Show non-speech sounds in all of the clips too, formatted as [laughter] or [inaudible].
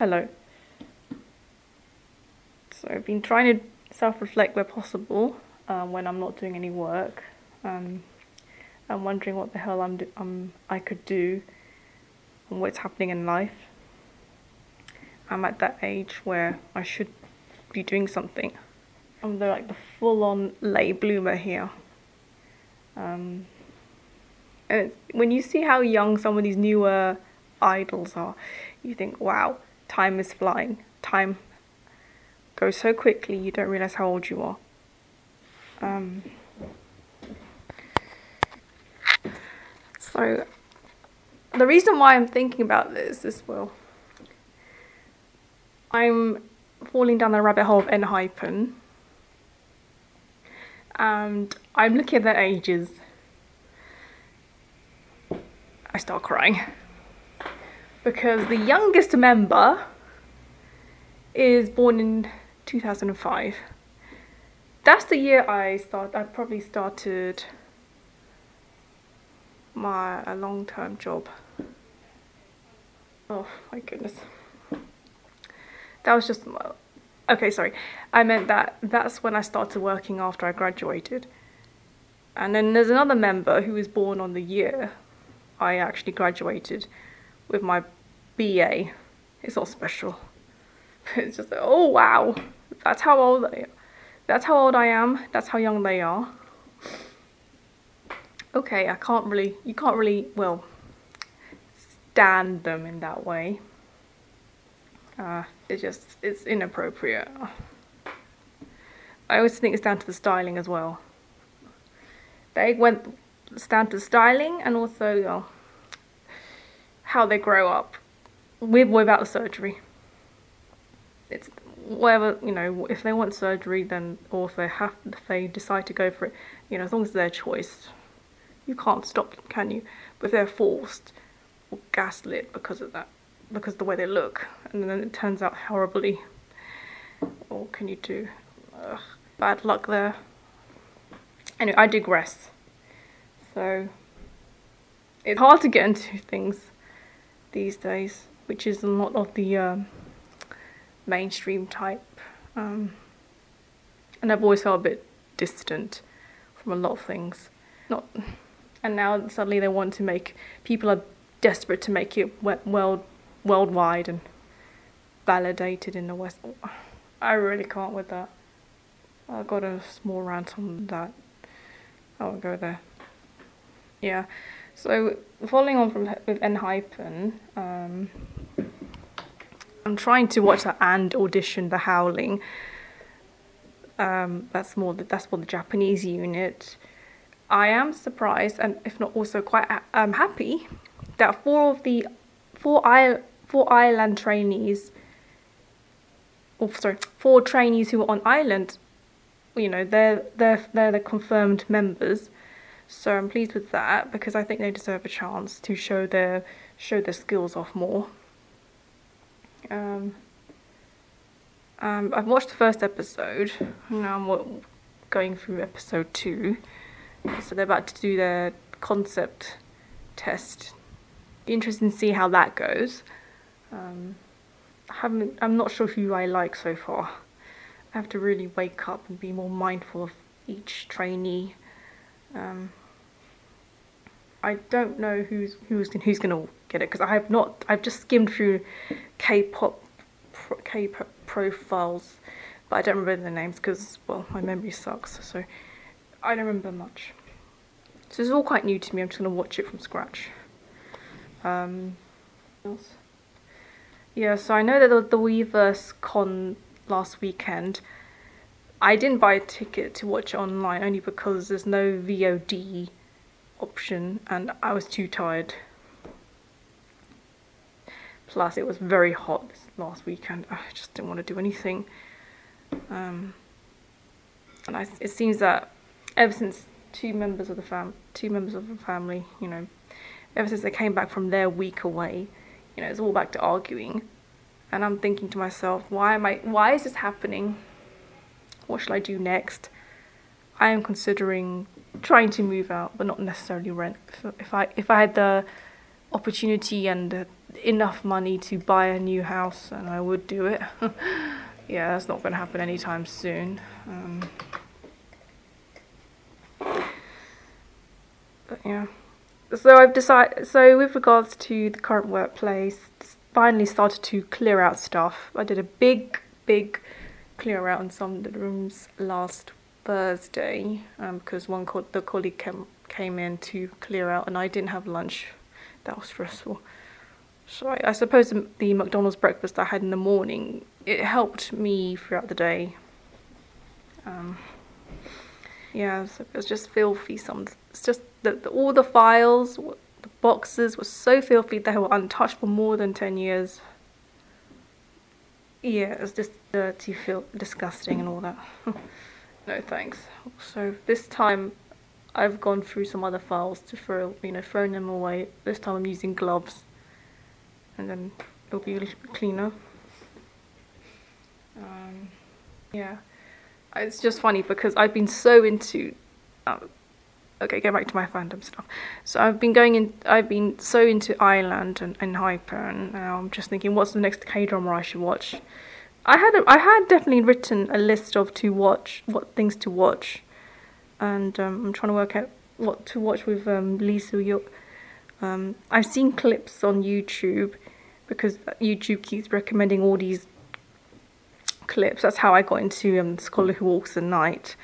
Hello. So I've been trying to self-reflect where possible um, when I'm not doing any work. Um, I'm wondering what the hell I'm do- um, I could do and what's happening in life. I'm at that age where I should be doing something. I'm the, like the full-on late bloomer here. Um, and when you see how young some of these newer idols are, you think, wow, time is flying. Time goes so quickly, you don't realize how old you are. Um, so, the reason why I'm thinking about this is well, I'm falling down the rabbit hole of Enhypen, and I'm looking at their ages. I start crying because the youngest member is born in 2005. That's the year I start. I probably started my a long-term job. Oh my goodness. That was just okay. Sorry, I meant that that's when I started working after I graduated. And then there's another member who was born on the year I actually graduated with my BA. It's not special. [laughs] It's just oh wow, that's how old they are. That's how old I am. That's how young they are. Okay, I can't really. You can't really well stand them in that way. Uh, it's just it's inappropriate. I always think it's down to the styling as well. They went down to styling and also know, how they grow up with or without surgery. It's whatever you know. If they want surgery, then or if they have, if they decide to go for it, you know, as long as it's their choice, you can't stop them, can you? But if they're forced or gaslit because of that, because of the way they look, and then it turns out horribly, what can you do? Ugh, bad luck there. Anyway, I digress. So it's hard to get into things these days, which is a lot of the um, mainstream type. Um, and I've always felt a bit distant from a lot of things. Not, and now suddenly they want to make people are desperate to make it world worldwide and validated in the West. I really can't with that. I've got a small rant on that. I won't go there. Yeah. So following on from with Enhypen, um, I'm trying to watch that and audition The Howling. Um, that's more the, that's more the Japanese unit. I am surprised and if not also quite um, happy that four of the four I four I-LAND trainees, or sorry, four trainees who were on I-LAND, you know, they're they're they're the confirmed members. So I'm pleased with that because I think they deserve a chance to show their show their skills off more. Um, um, I've watched the first episode. Now I'm going through episode two. So they're about to do their concept test. Be interesting to see how that goes. Um, I haven't. I'm not sure who I like so far. I have to really wake up and be more mindful of each trainee. Um, I don't know who's who's who's gonna get it because I have not. I've just skimmed through K-pop K-pop profiles, but I don't remember the names because well, my memory sucks. So I don't remember much. So it's all quite new to me. I'm just gonna watch it from scratch. Um? Yeah, so I know that the, the Weverse con last weekend. I didn't buy a ticket to watch it online only because there's no VOD option and I was too tired. Plus, it was very hot this last weekend. I just didn't want to do anything. Um, and I, it seems that ever since two members of the fam, two members of the family, you know, ever since they came back from their week away, you know, it's all back to arguing. And I'm thinking to myself, why am I? Why is this happening? What shall I do next? I am considering trying to move out, but not necessarily rent. If, if I if I had the opportunity and enough money to buy a new house, and I would do it. [laughs] yeah, that's not going to happen anytime soon. Um, but yeah. So I've decided. So with regards to the current workplace, finally started to clear out stuff. I did a big, big clear out in some of the rooms last Thursday um, because one co- the colleague came came in to clear out, and I didn't have lunch. That was stressful. So I, I suppose the McDonald's breakfast I had in the morning it helped me throughout the day. Um, yeah, so it was just filthy. Some it's just that all the files, the boxes were so filthy they were untouched for more than ten years. Yeah, it's just dirty, feel disgusting, and all that. [laughs] no thanks. So this time I've gone through some other files to throw, you know, thrown them away. This time I'm using gloves, and then it'll be a little bit cleaner. Um, yeah, it's just funny because I've been so into. Uh, okay, go back to my fandom stuff. So I've been going in. I've been so into I-LAND and, and Enhypen, and now I'm just thinking, what's the next K drama I should watch? I had a, I had definitely written a list of to watch, what things to watch and um, I'm trying to work out what to watch with um, Lee Soo Um, I've seen clips on YouTube because YouTube keeps recommending all these clips. That's how I got into um, Scholar Who Walks the Night.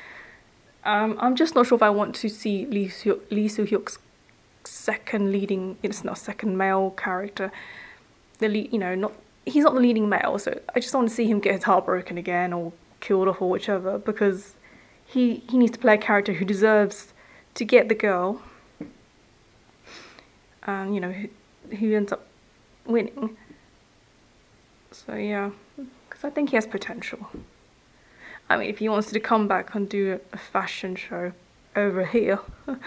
Um, I'm just not sure if I want to see Lee Soo Hyuk's second leading. It's not second male character. The lead, you know, not he's not the leading male, so I just want to see him get his heart broken again or killed off or whichever because he he needs to play a character who deserves to get the girl and you know who, who ends up winning. So yeah because i think he has potential. I mean if he wants to come back and do a fashion show over here [laughs]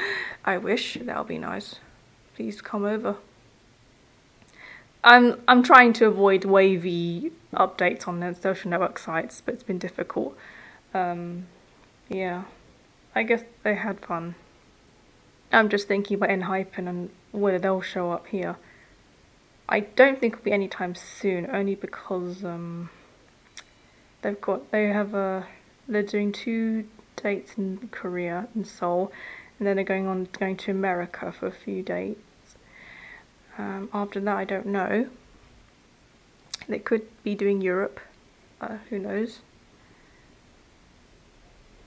i wish that would be nice. Please come over i'm i'm trying to avoid wavy updates on the social network sites but it's been difficult um, yeah, I guess they had fun. I'm just thinking about ENHYPEN and whether they'll show up here. I don't think it'll be anytime soon, only because um, they've got they have a they're doing two dates in Korea in Seoul, and then they're going on going to America for a few dates. Um, after that, I don't know. They could be doing Europe. Uh, who knows?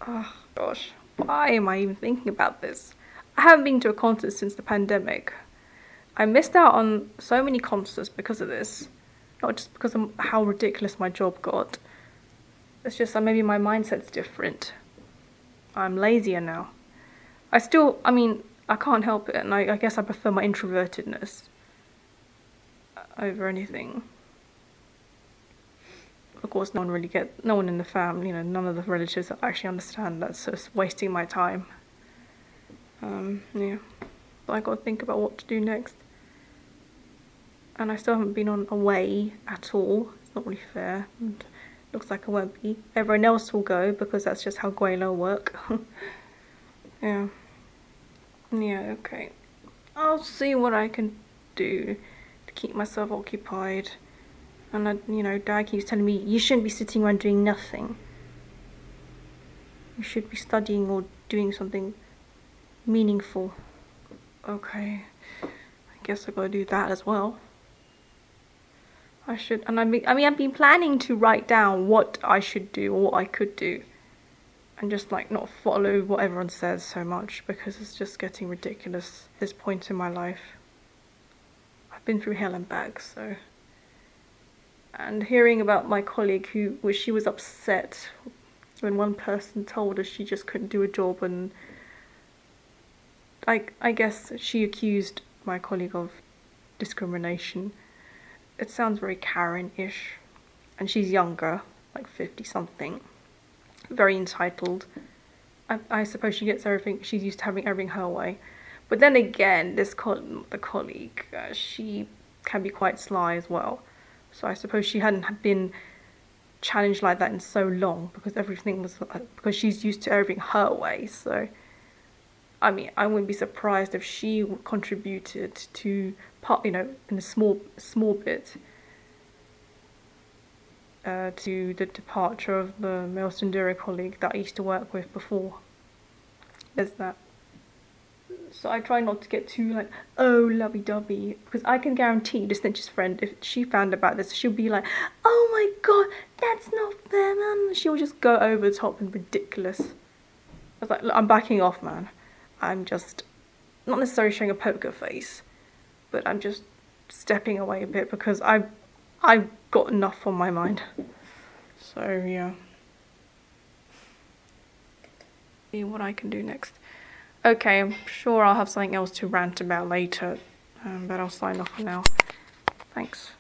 Oh gosh, why am I even thinking about this? I haven't been to a concert since the pandemic. I missed out on so many concerts because of this. Not just because of how ridiculous my job got. It's just that maybe my mindset's different. I'm lazier now. I still, I mean, I can't help it, and I, I guess I prefer my introvertedness over anything. Of course no one really get no one in the family you know none of the relatives actually understand that so it's wasting my time. Um, yeah. But I got to think about what to do next. And I still haven't been on away at all. It's not really fair. And looks like I won't be. Everyone else will go because that's just how Guaylo work. [laughs] Yeah. Yeah okay. I'll see what I can do keep myself occupied and I, you know, Dad keeps telling me, you shouldn't be sitting around doing nothing. You should be studying or doing something meaningful. Okay, I guess I gotta do that as well. I should, and I mean, I mean, I've been planning to write down what I should do or what I could do, and just like not follow what everyone says so much because it's just getting ridiculous. This point in my life, I've been through hell and back, so and hearing about my colleague who was she was upset when one person told her she just couldn't do a job and I I guess she accused my colleague of discrimination. It sounds very Karen-ish, and she's younger, like fifty something, very entitled. I, I suppose she gets everything. She's used to having everything her way, but then again, this co- the colleague, uh, she can be quite sly as well. So I suppose she hadn't been challenged like that in so long because everything was because she's used to everything her way. So I mean, I wouldn't be surprised if she contributed to part, you know, in a small small bit uh, to the departure of the male Sundari colleague that I used to work with before. There's that. So I try not to get too like, oh, lovey-dovey, because I can guarantee the snitch's friend, if she found about this, she'll be like, oh my god, that's not fair, man. She'll just go over the top and ridiculous. I was like, I'm backing off, man. I'm just not necessarily showing a poker face, but I'm just stepping away a bit because I I've got enough on my mind. So yeah. See what I can do next. Okay, I'm sure I'll have something else to rant about later, um, but I'll sign off for now. Thanks.